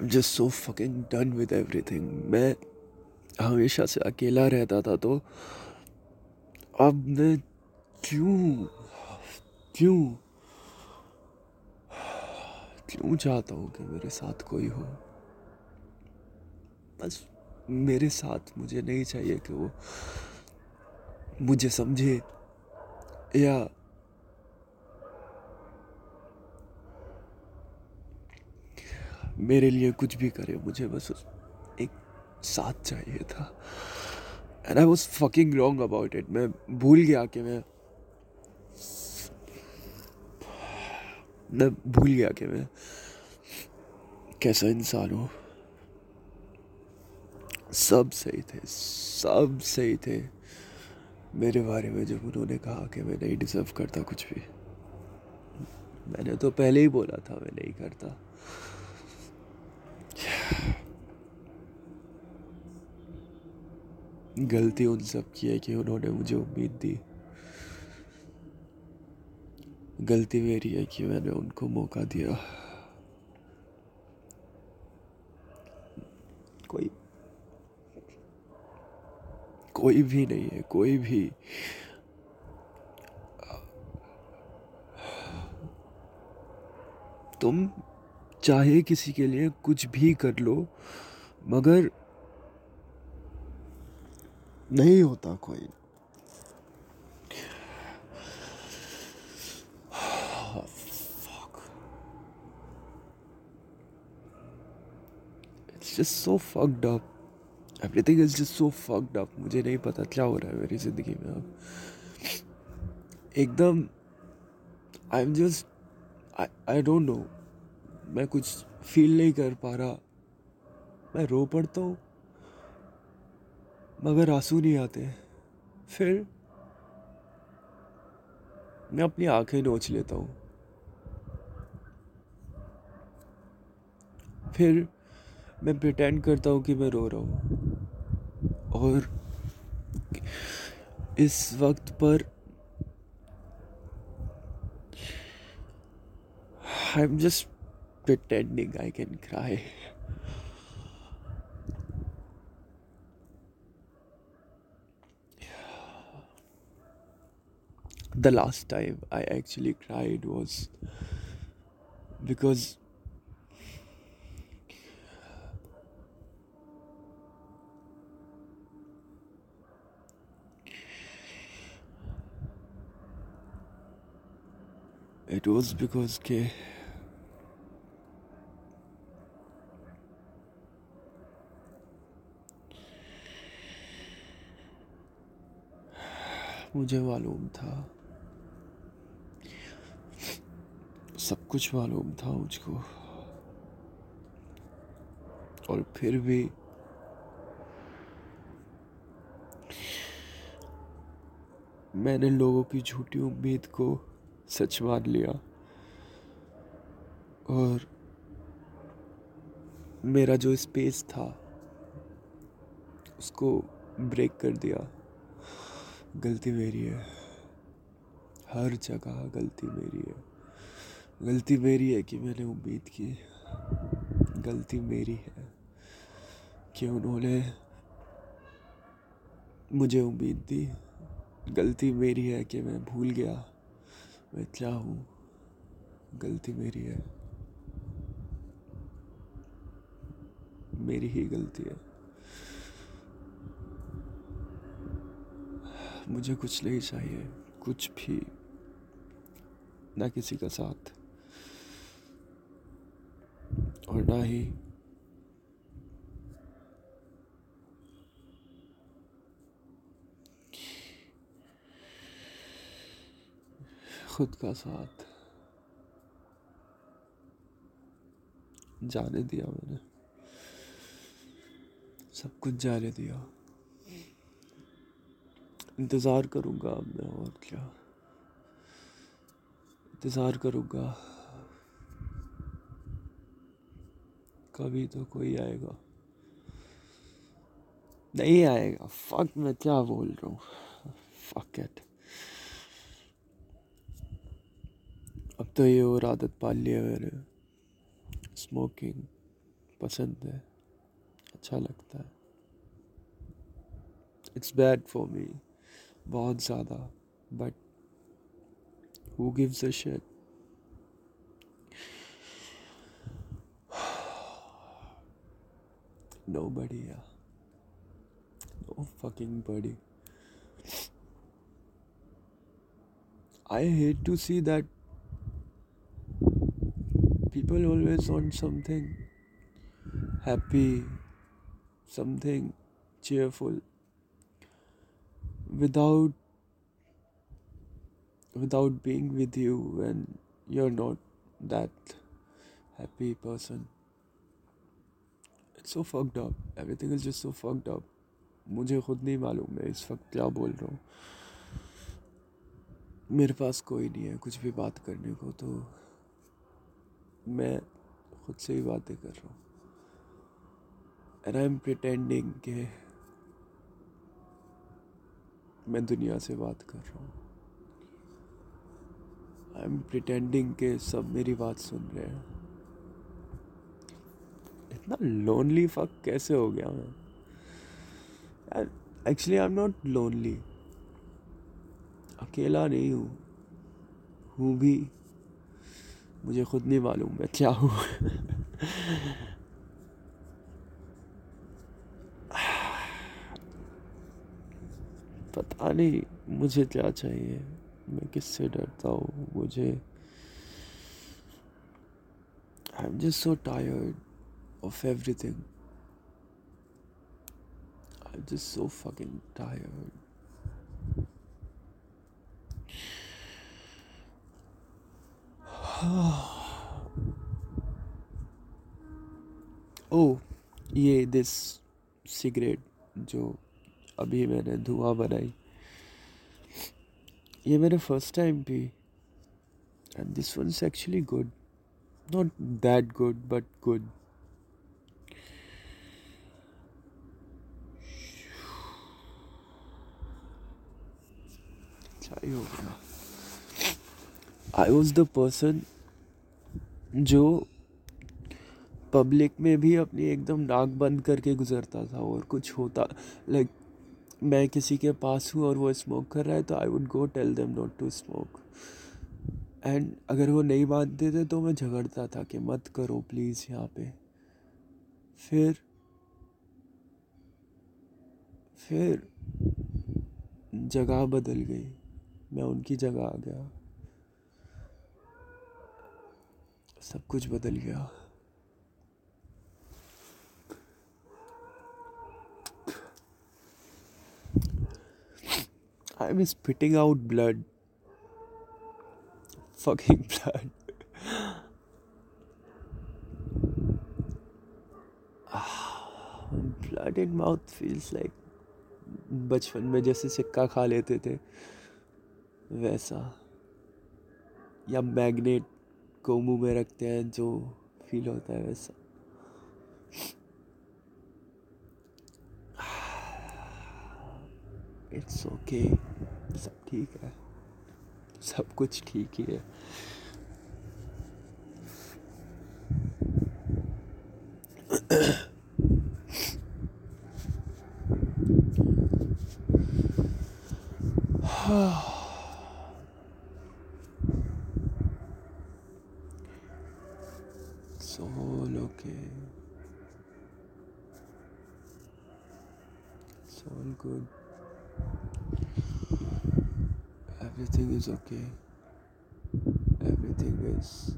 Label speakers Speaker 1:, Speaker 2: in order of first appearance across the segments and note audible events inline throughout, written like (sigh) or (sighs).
Speaker 1: I'm just so fucking done with everything. میں ہمیشہ سے اکیلا رہتا تھا تو اب میں کیوں کیوں کیوں چاہتا ہوں کہ میرے ساتھ کوئی ہو بس میرے ساتھ مجھے نہیں چاہیے کہ وہ مجھے سمجھے یا میرے لیے کچھ بھی کرے، مجھے بس ایک ساتھ چاہیے تھا۔ And I was fucking wrong about it میں بھول گیا کہ میں میں بھول گیا کہ میں کیسا انسان ہوں۔ سب صحیح تھے، سب صحیح تھے۔ میرے بارے میں جب انہوں نے کہا کہ میں نہیں ڈیزرو کرتا کچھ بھی، میں نے تو پہلے ہی بولا تھا میں نہیں کرتا۔ غلطی ان سب کی ہے کہ انہوں نے مجھے امید دی۔ غلطی میری ہے کہ میں نے ان کو موقع دیا۔ کوئی کوئی بھی نہیں ہے، کوئی بھی۔ تم چاہے کسی کے لیے کچھ بھی کر لو، مگر نہیں ہوتا کوئی۔ So fucked up everything is just so fucked up مجھے نہیں پتا کیا ہو رہا ہے میری زندگی میں اب۔ ایک دم I am just I don't know میں کچھ فیل نہیں کر پا رہا۔ میں رو پڑتا ہوں۔ مگر آنسو نہیں آتے۔ پھر میں اپنی آنکھیں نوچ لیتا ہوں۔ پھر میں پریٹینڈ کرتا ہوں کہ میں رو رہا ہوں۔ اور اس وقت پر I am just pretending I can cry the last time I actually cried was because it was because کہ مجھے معلوم تھا سب کچھ معلوم تھا مجھ کو۔ اور پھر بھی میں نے لوگوں کی جھوٹی امید کو سچ مان لیا۔ اور میرا جو اسپیس تھا، اس کو بریک کر دیا۔ غلطی میری ہے۔ ہر جگہ غلطی میری ہے۔ غلطی میری ہے کہ میں نے امید کی۔ غلطی میری ہے کہ انہوں نے مجھے امید دی۔ غلطی میری ہے کہ میں بھول گیا۔ میں کیا ہوں۔ غلطی میری ہے۔ میری ہی غلطی ہے۔ مجھے کچھ نہیں چاہیے۔ کچھ بھی۔ نہ کسی کا ساتھ۔ اور نہ ہی خود کا ساتھ جانے دیا میں نے سب کچھ جانے دیا انتظار کروں گا اب میں اور کیا انتظار کروں گا کبھی تو کوئی آئے گا۔ نہیں آئے گا۔ فک میں کیا بول رہا ہوں۔ فک ایٹ اب تو یہ اور عادت پال لیا میں نے اسموکنگ پسند ہے۔ اچھا لگتا ہے۔ اٹس بیڈ فار می بہت زیادہ۔ But who gives a shit nobody no fucking body I hate to see that people always want something happy something cheerful without without being with you when you are not that happy person it's so fucked up everything is just so fucked up مجھے خود نہیں معلوم میں اس وقت کیا بول رہا ہوں۔ میرے پاس کوئی نہیں ہے کچھ بھی بات کرنے کو، تو میں خود سے ہی باتیں کر رہا ہوں۔ اینڈ آئی ایم پریٹینڈنگ کہ میں دنیا سے بات کر رہا ہوں۔ آئی ایم پریٹینڈنگ کہ سب میری بات سن رہے ہیں۔ اتنا لونلی فک کیسے ہو گیا میں؟ Actually I am not lonely اکیلا نہیں ہوں. ہوں بھی. مجھے خود نہیں معلوم میں کیا ہوں. (sighs) پتہ نہیں مجھے کیا چاہیے. میں کس سے ڈرتا ہوں؟ مجھے. I am just so tired of everything I am just so fucking tired او یہ دس سگریٹ جو ابھی میں نے دھواں بنائی، یہ میرے first time P and this one is actually good not that good but good چاہیے ہو گیا آئی واز دا پرسن جو پبلک میں بھی اپنی ایک دم ناک بند کر کے گزرتا تھا اور کچھ ہوتا لائک میں کسی کے پاس ہوں اور وہ اسموک کر رہا ہے تو I would go tell them not to smoke and اگر وہ نہیں مانتے تھے تو میں جھگڑتا تھا کہ مت کرو پلیز یہاں پہ۔ پھر پھر جگہ بدل گئی۔ میں ان کی جگہ آ گیا۔ سب کچھ بدل گیا۔ I am spitting out blood fucking blood blood in mouth feels like بچپن میں جیسے سکہ کھا لیتے تھے۔ ویسا۔ یا میگنیٹ کو منہ میں رکھتے ہیں جو فیل ہوتا ہے ویسا۔ اٹس اوکے سب ٹھیک ہے۔ سب کچھ ٹھیک ہی ہے all okay. It's all good. Everything is okay. Everything is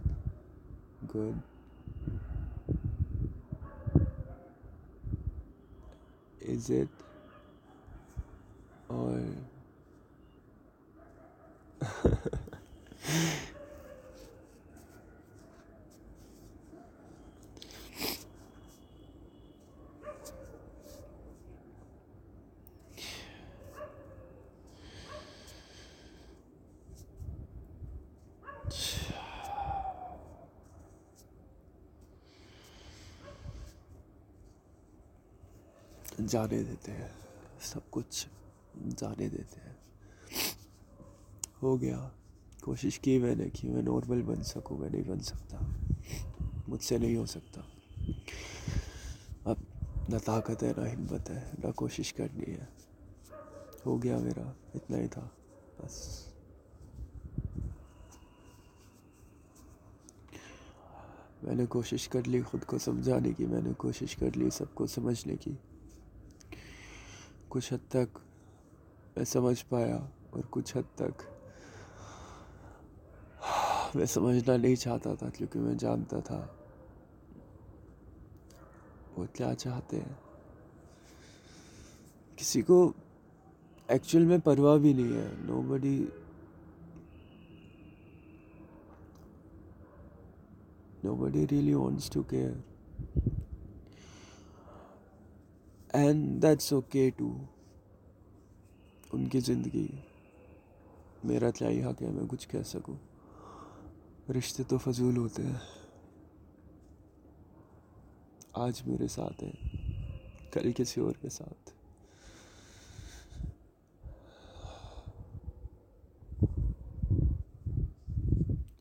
Speaker 1: good. Is it? جانے دیتے ہیں، سب کچھ جانے دیتے ہیں۔ ہو گیا۔ کوشش کی میں نے کہ میں نارمل بن سکوں، میں نہیں بن سکتا۔ مجھ سے نہیں ہو سکتا۔ اب نہ طاقت ہے، نہ ہمت ہے، نہ کوشش کرنی ہے۔ ہو گیا میرا، اتنا ہی تھا، بس۔ میں نے کوشش کر لی خود کو سمجھانے کی، میں نے کوشش کر لی سب کو سمجھنے کی۔ کچھ حد تک میں سمجھ پایا اور کچھ حد تک میں سمجھنا نہیں چاہتا تھا کیونکہ میں جانتا تھا وہ کیا چاہتے ہیں۔ کسی کو ایکچوئل میں پرواہ بھی نہیں ہے۔ Nobody nobody really wants to care and that's okay to ان کی زندگی میرا کیا ہی حق ہے میں کچھ کہہ سکوں رشتے تو فضول ہوتے ہیں آج میرے ساتھ ہیں کل کسی اور کے ساتھ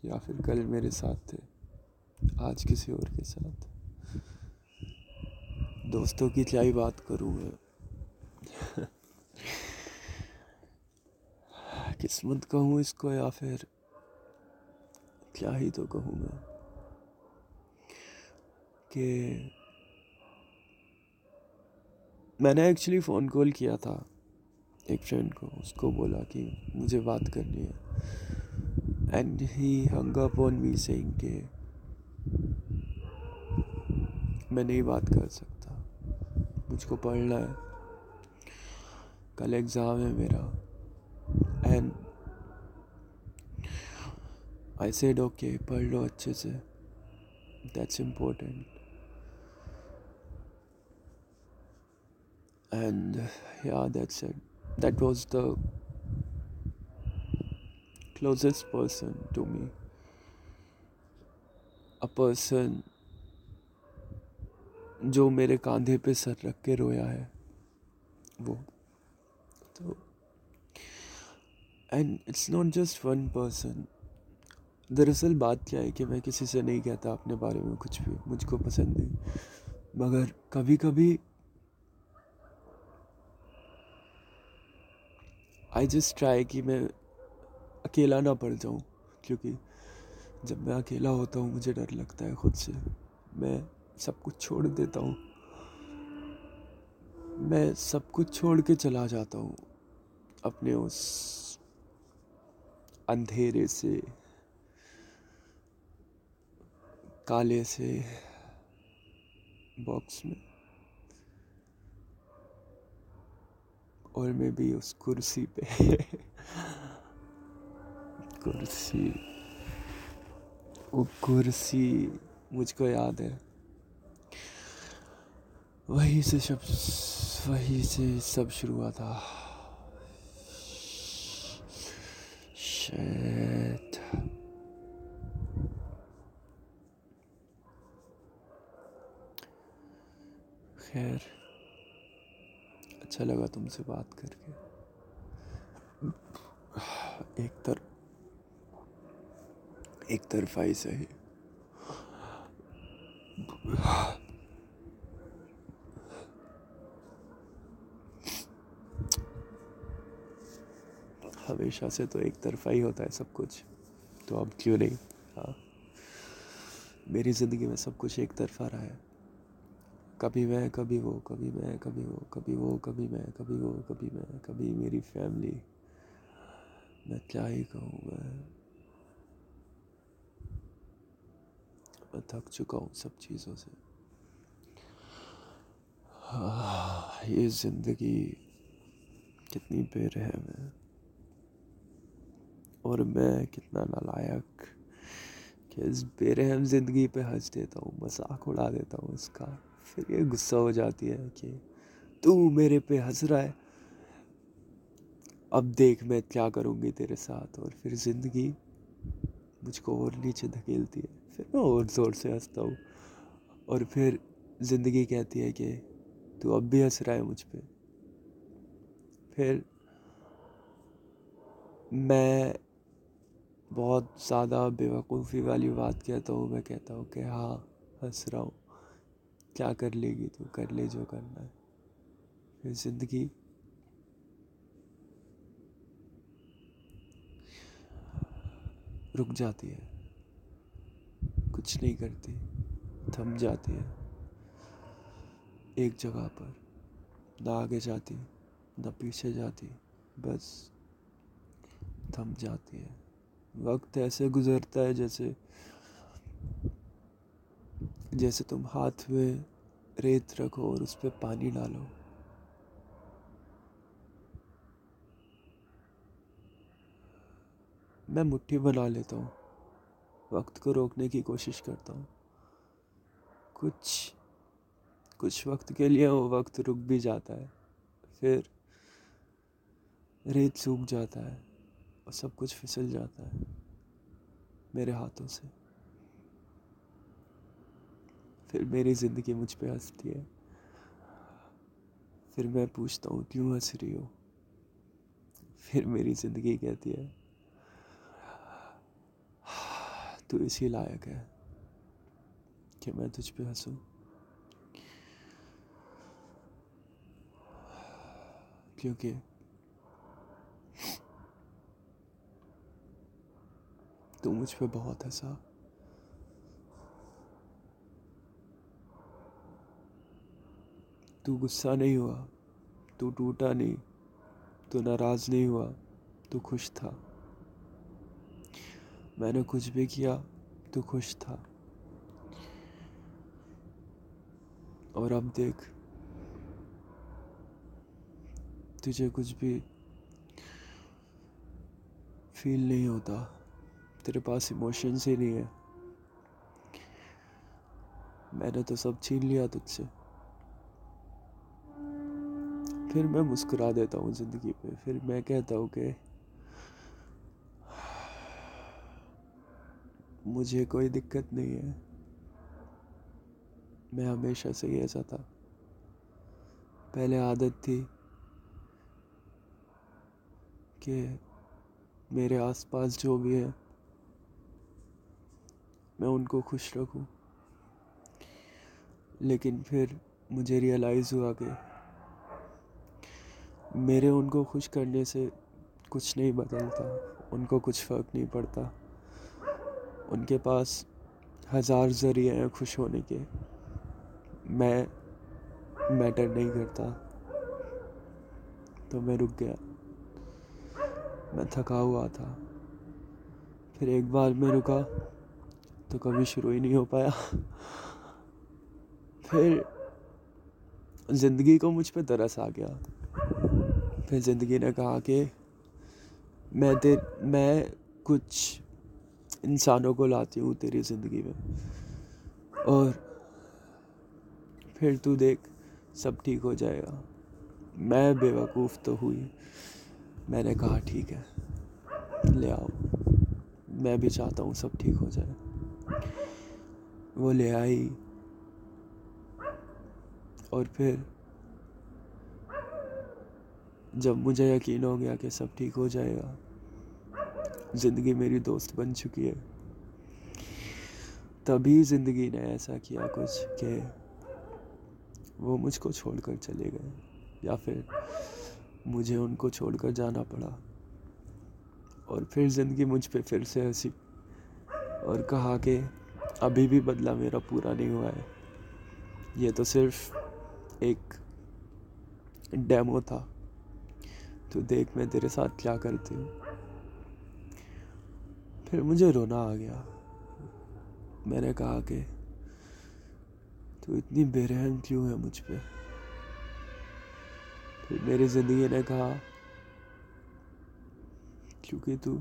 Speaker 1: یا پھر کل میرے ساتھ تھے آج کسی اور کے ساتھ دوستوں کی کیا ہی بات کروں میں؟ قسمت کہوں اس کو یا پھر کیا ہی تو کہوں میں؟ کہ میں نے ایکچولی فون کال کیا تھا، ایک فرینڈ کو، اس کو بولا کہ مجھے بات کرنی ہے۔ اینڈ ہی ہنگا پون می سینگ کہ میں نہیں بات کر سکتا۔ مجھ کو پڑھنا ہے کل ایگزام ہے میرا۔ اینڈ آئی سیڈ اوکے پڑھ لو اچھے سے۔ دیٹس امپورٹینٹ اینڈ یا that's it that was the closest person to me a person جو میرے کاندھے پہ سر رکھ کے رویا ہے، وہ۔ تو and it's not just one person دراصل بات کیا ہے کہ میں کسی سے نہیں کہتا اپنے بارے میں کچھ بھی، مجھ کو پسند نہیں۔ مگر کبھی کبھی آئی جسٹ ٹرائی کہ میں اکیلا نہ پڑ جاؤں، کیونکہ جب میں اکیلا ہوتا ہوں مجھے ڈر لگتا ہے خود سے۔ میں سب کچھ چھوڑ دیتا ہوں۔ میں سب کچھ چھوڑ کے چلا جاتا ہوں۔ اپنے اس اندھیرے سے، کالے سے، باکس میں۔ اور میں بھی اس کرسی پہ۔ کرسی۔ وہ کرسی مجھ کو یاد ہے۔ وہی سے سب وہی سے سب شروع ہوا تھا۔ شیٹ خیر اچھا لگا تم سے بات کر کے۔ ایک طرف ایک طرفہ صحیح ہمیشہ سے تو ایک طرفہ ہی ہوتا ہے سب کچھ۔ تو اب کیوں نہیں؟ ہاں۔ میری زندگی میں سب کچھ ایک طرفہ رہا ہے۔ کبھی میں، کبھی وہ، کبھی میں، کبھی وہ کبھی وہ، کبھی میں، کبھی وہ، کبھی میں، کبھی میری فیملی۔ میں کیا ہی کہوں، میں میں تھک چکا ہوں سب چیزوں سے۔ یہ زندگی کتنی بے رحم ہے۔ اور میں کتنا نالائق کہ اس بے رحم زندگی پہ ہنس دیتا ہوں، مذاق اڑا دیتا ہوں اس کا۔ پھر یہ غصہ ہو جاتی ہے کہ تو میرے پہ ہنس رہا ہے۔ اب دیکھ میں کیا کروں گی تیرے ساتھ۔ اور پھر زندگی مجھ کو اور نیچے دھکیلتی ہے۔ پھر میں اور زور سے ہنستا ہوں۔ اور پھر زندگی کہتی ہے کہ تو اب بھی ہنس رہا ہے مجھ پہ۔ پھر میں بہت زیادہ بے وقوفی والی بات کہتا ہوں، میں کہتا ہوں کہ ہاں ہنس رہا ہوں۔ کیا کر لے گی تو کر لے جو کرنا ہے۔ پھر زندگی۔ رک جاتی ہے۔ کچھ نہیں کرتی، تھم جاتی ہے۔ ایک جگہ پر، نہ آگے جاتی، نہ پیچھے جاتی، بس تھم جاتی ہے۔ وقت ایسے گزرتا ہے جیسے جیسے تم ہاتھ میں ریت رکھو اور اس پہ پانی ڈالو۔ میں مٹھی بنا لیتا ہوں۔ وقت کو روکنے کی کوشش کرتا ہوں۔ کچھ کچھ وقت کے لیے وہ وقت رک بھی جاتا ہے۔ پھر ریت سوکھ جاتا ہے۔ اور سب کچھ پھسل جاتا ہے میرے ہاتھوں سے۔ پھر میری زندگی مجھ پہ ہنستی ہے۔ پھر میں پوچھتا ہوں، کیوں ہنس رہی ہو؟ پھر میری زندگی کہتی ہے، تو اسی لائق ہے کہ میں تجھ پہ ہنسوں۔ کیونکہ تو مجھ پہ بہت ہنسا تو غصہ نہیں ہوا، تو ٹوٹا نہیں، تو ناراض نہیں ہوا، تو خوش تھا۔ میں نے کچھ بھی کیا تو خوش تھا۔ اور اب دیکھ، تجھے کچھ بھی فیل نہیں ہوتا۔ تیرے پاس ایموشنس ہی نہیں ہے میں نے تو سب چھین لیا تجھ سے۔ پھر میں مسکرا دیتا ہوں زندگی پہ پھر میں کہتا ہوں کہ مجھے کوئی دقت نہیں ہے۔ میں ہمیشہ سے ہی ایسا تھا۔ پہلے عادت تھی کہ میرے آس پاس جو بھی ہے میں ان کو خوش رکھوں۔ لیکن پھر مجھے ریئلائز ہوا کہ میرے ان کو خوش کرنے سے کچھ نہیں بدلتا، ان کو کچھ فرق نہیں پڑتا۔ ان کے پاس ہزار ذریعے ہیں خوش ہونے کے۔ میں میٹر نہیں کرتا۔ تو میں رک گیا۔ میں تھکا ہوا تھا۔ پھر ایک بار میں رکا۔ تو کبھی شروع ہی نہیں ہو پایا۔ پھر زندگی کو مجھ پہ ترس آ گیا۔ پھر زندگی نے کہا کہ میں تیر، میں کچھ انسانوں کو لاتی ہوں تیری زندگی میں۔ اور پھر تو دیکھ سب ٹھیک ہو جائے گا۔ میں بے وقوف تو ہوئی میں نے کہا ٹھیک ہے، لے آؤ۔ میں بھی چاہتا ہوں سب ٹھیک ہو جائے۔ وہ لے آئی۔ اور پھر جب مجھے یقین ہو گیا کہ سب ٹھیک ہو جائے گا، زندگی میری دوست بن چکی ہے۔ تبھی زندگی نے ایسا کیا کچھ کہ وہ مجھ کو چھوڑ کر چلے گئے، یا پھر مجھے ان کو چھوڑ کر جانا پڑا۔ اور پھر زندگی مجھ پہ پھر سے ہنسی۔ اور کہا کہ ابھی بھی بدلہ میرا پورا نہیں ہوا ہے۔ یہ تو صرف ایک ڈیمو تھا۔ تو دیکھ میں تیرے ساتھ کیا کرتی ہوں۔ پھر مجھے رونا آ گیا۔ میں نے کہا کہ تو اتنی بے رحم کیوں ہے مجھ پہ؟ پھر میری زندگی نے کہا، کیونکہ تو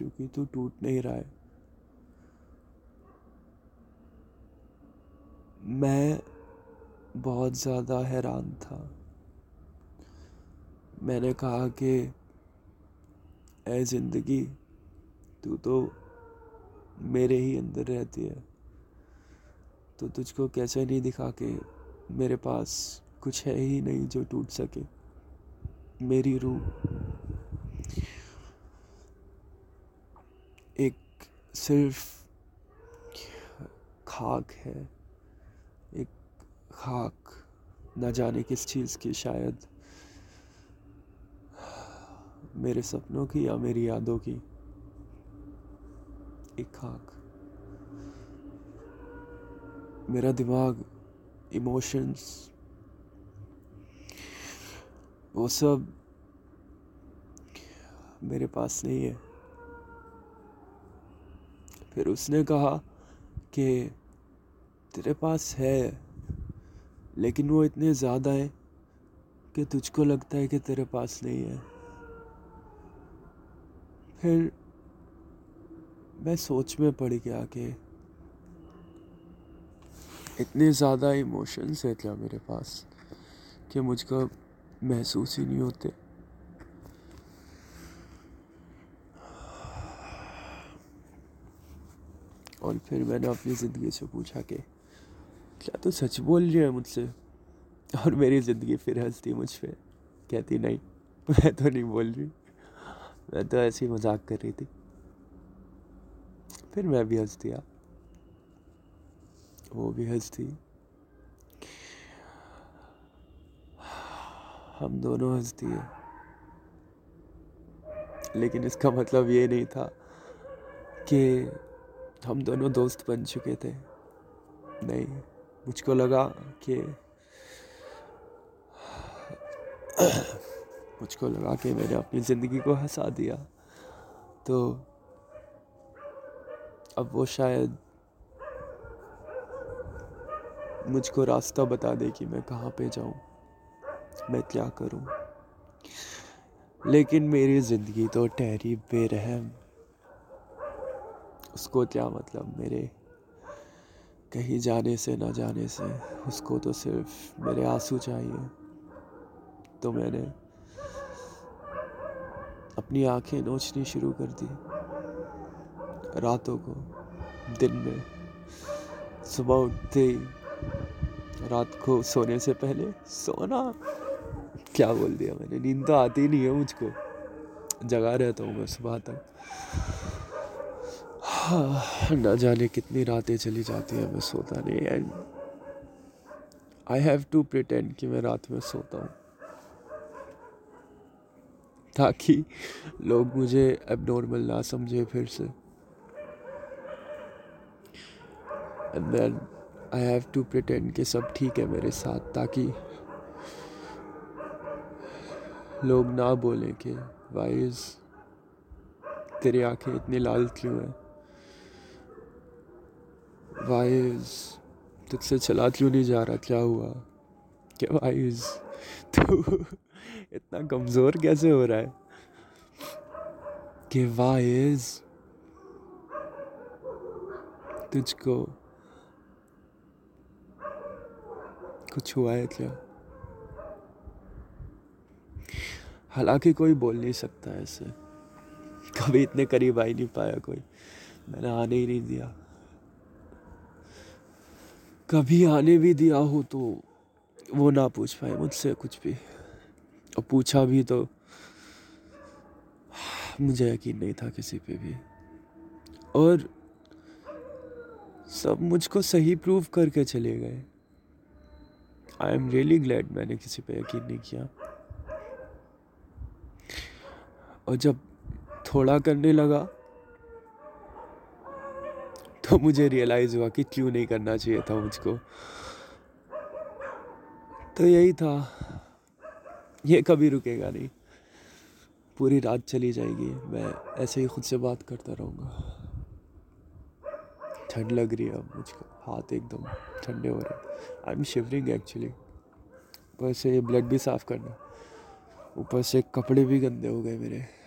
Speaker 1: کیونکہ تو ٹوٹ نہیں رہا ہے۔ میں بہت زیادہ حیران تھا۔ میں نے کہا کہ، اے زندگی، تو تو میرے ہی اندر رہتی ہے۔ تو تجھ کو کیسے نہیں دکھا کہ میرے پاس کچھ ہے ہی نہیں جو ٹوٹ سکے؟ میری روح ایک صرف خاک ہے، ایک خاک نہ جانے کس چیز کی، شاید میرے سپنوں کی یا میری یادوں کی۔ ایک خاک۔ میرا دماغ ایموشنس وہ سب میرے پاس نہیں ہے۔ پھر اس نے کہا کہ تیرے پاس ہے، لیکن وہ اتنے زیادہ ہیں کہ تجھ کو لگتا ہے کہ تیرے پاس نہیں ہے۔ پھر میں سوچ میں پڑ گیا کہ اتنے زیادہ ایموشنس ہے کیا میرے پاس کہ مجھ کو محسوس ہی نہیں ہوتے۔ اور پھر میں نے اپنی زندگی سے پوچھا کہ کیا تو سچ بول رہی ہے مجھ سے؟ اور میری زندگی پھر ہنستی مجھ پہ، کہتی نہیں، میں تو نہیں بول رہی۔ میں تو ایسی مذاق کر رہی تھی۔ پھر میں بھی ہنس دیا وہ بھی ہنس دی ہم دونوں ہنس دیے لیکن اس کا مطلب یہ نہیں تھا کہ ہم دونوں دوست بن چکے تھے۔ نہیں، مجھ کو لگا کہ مجھ کو لگا کہ میں نے اپنی زندگی کو ہنسا دیا۔ تو اب وہ شاید مجھ کو راستہ بتا دے کہ میں کہاں پہ جاؤں، میں کیا کروں۔ لیکن میری زندگی تو ٹہری بے رحم اس کو کیا مطلب میرے کہیں جانے سے نہ جانے سے؟ اس کو تو صرف میرے آنسو چاہیے۔ تو میں نے اپنی آنکھیں نوچنی شروع کر دی۔ راتوں کو، دن میں، صبح اٹھتے ہی، رات کو سونے سے پہلے سونا۔ کیا بول دیا میں نے؟ نیند تو آتی نہیں ہے مجھ کو۔ جگہ رہتا ہوں میں صبح تک۔ نہ جانے کتنی راتیں چلی جاتی ہیں، میں سوتا نہیں۔ And I have to pretend کہ میں رات میں سوتا ہوں۔ تاکہ لوگ مجھے اب نارمل نہ سمجھے پھر سے۔ And then I have to pretend کہ سب ٹھیک ہے میرے ساتھ، تاکہ لوگ نہ بولیں کہ وائز تیری آنکھیں اتنی لال کیوں ہیں؟ وائز، تجھ سے چلا کیوں نہیں جا رہا؟ کیا ہوا؟ کہ وائز، تو اتنا کمزور کیسے ہو رہا ہے؟ کہ وائز، تجھ کو کچھ ہوا ہے کیا؟ حالانکہ کوئی بول نہیں سکتا ایسے۔ کبھی اتنے قریب آ ہی نہیں پایا کوئی۔ میں نے آنے ہی نہیں دیا۔ کبھی آنے بھی دیا ہو تو وہ نہ پوچھ پائے مجھ سے کچھ بھی۔ اور پوچھا بھی تو مجھے یقین نہیں تھا کسی پہ بھی۔ اور سب مجھ کو صحیح پروف کر کے چلے گئے۔ آئی ایم ریئلی گلیڈ میں نے کسی پہ یقین نہیں کیا۔ اور جب تھوڑا کرنے لگا تو مجھے ریئلائز ہوا کہ کیوں نہیں کرنا چاہیے تھا مجھ کو۔ تو یہی تھا۔ یہ کبھی رکے گا نہیں۔ پوری رات چلی جائے گی۔ میں ایسے ہی خود سے بات کرتا رہوں گا۔ ٹھنڈ لگ رہی ہے اب مجھ کو۔ ہاتھ ایک دم ٹھنڈے ہو رہے آئی ایم شیورنگ ایکچولی اوپر سے بلڈ بھی صاف کرنا۔ اوپر سے کپڑے بھی گندے ہو گئے میرے۔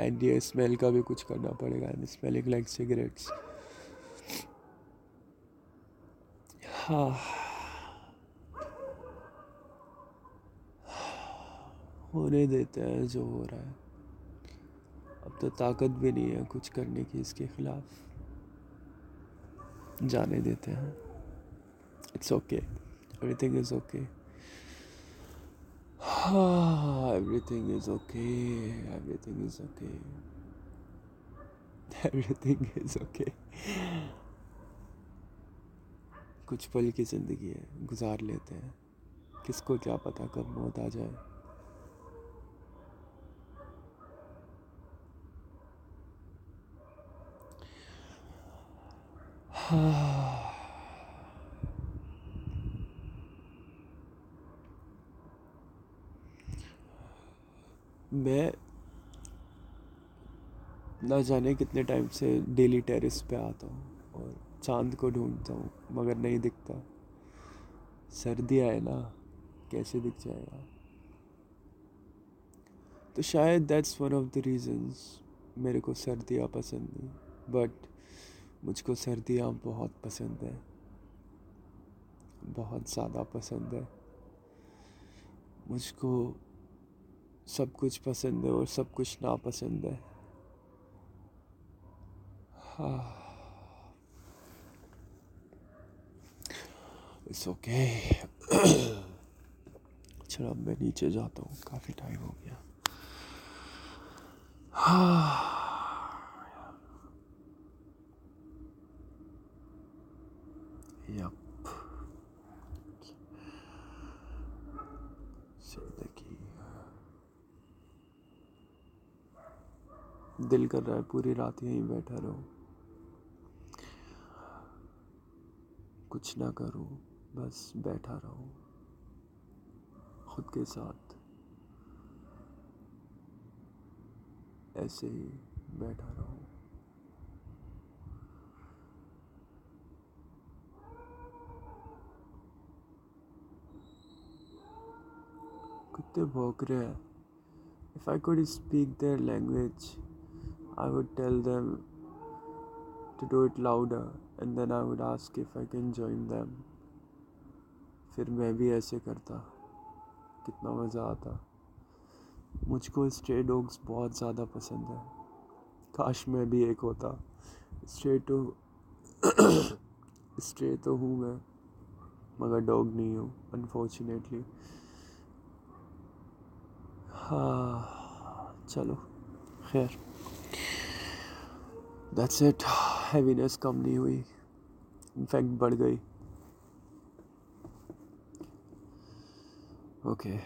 Speaker 1: اینڈ یہ اسمیل کا بھی کچھ کرنا پڑے گا اسمیلنگ لائک سگریٹس ہاں ہونے دیتے ہیں جو ہو رہا ہے اب تو طاقت بھی نہیں ہے کچھ کرنے کی اس کے خلاف جانے دیتے ہیں it's okay everything is okay everything is okay everything is okay everything is okay کچھ پل کی زندگی ہے گزار لیتے ہیں کس کو کیا پتا کب موت آ جائے میں نہ جانے کتنے ٹائم سے ڈیلی ٹیرس پہ آتا ہوں اور چاند کو ڈھونڈتا ہوں، مگر نہیں دکھتا۔ سردی آئے نا، کیسے دکھ جائے گا؟ تو شاید that's one of the reasons میرے کو سردیاں پسند نہیں بٹ مجھ کو سردیاں بہت پسند ہیں۔ بہت زیادہ پسند ہے مجھ کو سب کچھ پسند ہے اور سب کچھ ناپسند ہے۔ اٹس اوکے چلو اب میں نیچے جاتا ہوں کافی ٹائم ہو گیا یپ زندگی دل کر رہا ہے پوری رات یہیں بیٹھا رہوں کچھ نہ کروں، بس بیٹھا رہوں خود کے ساتھ۔ ایسے ہی بیٹھا رہوں۔ کتے بھوک رہے ہیں۔ If I could speak their language I would tell them to do it louder and then I would ask if I can join them پھر میں بھی ایسے کرتا کتنا مزہ آتا مجھ کو اسٹرے ڈوگس بہت زیادہ پسند ہے کاش میں بھی ایک ہوتا اسٹرے ٹو اسٹرے تو ہوں میں مگر ڈوگ نہیں ہوں انفارچونیٹلی ہاں چلو خیر دیٹس اٹ ہیوینیس کم نہیں ہوئی۔ انفیکٹ بڑھ گئی۔ اوکے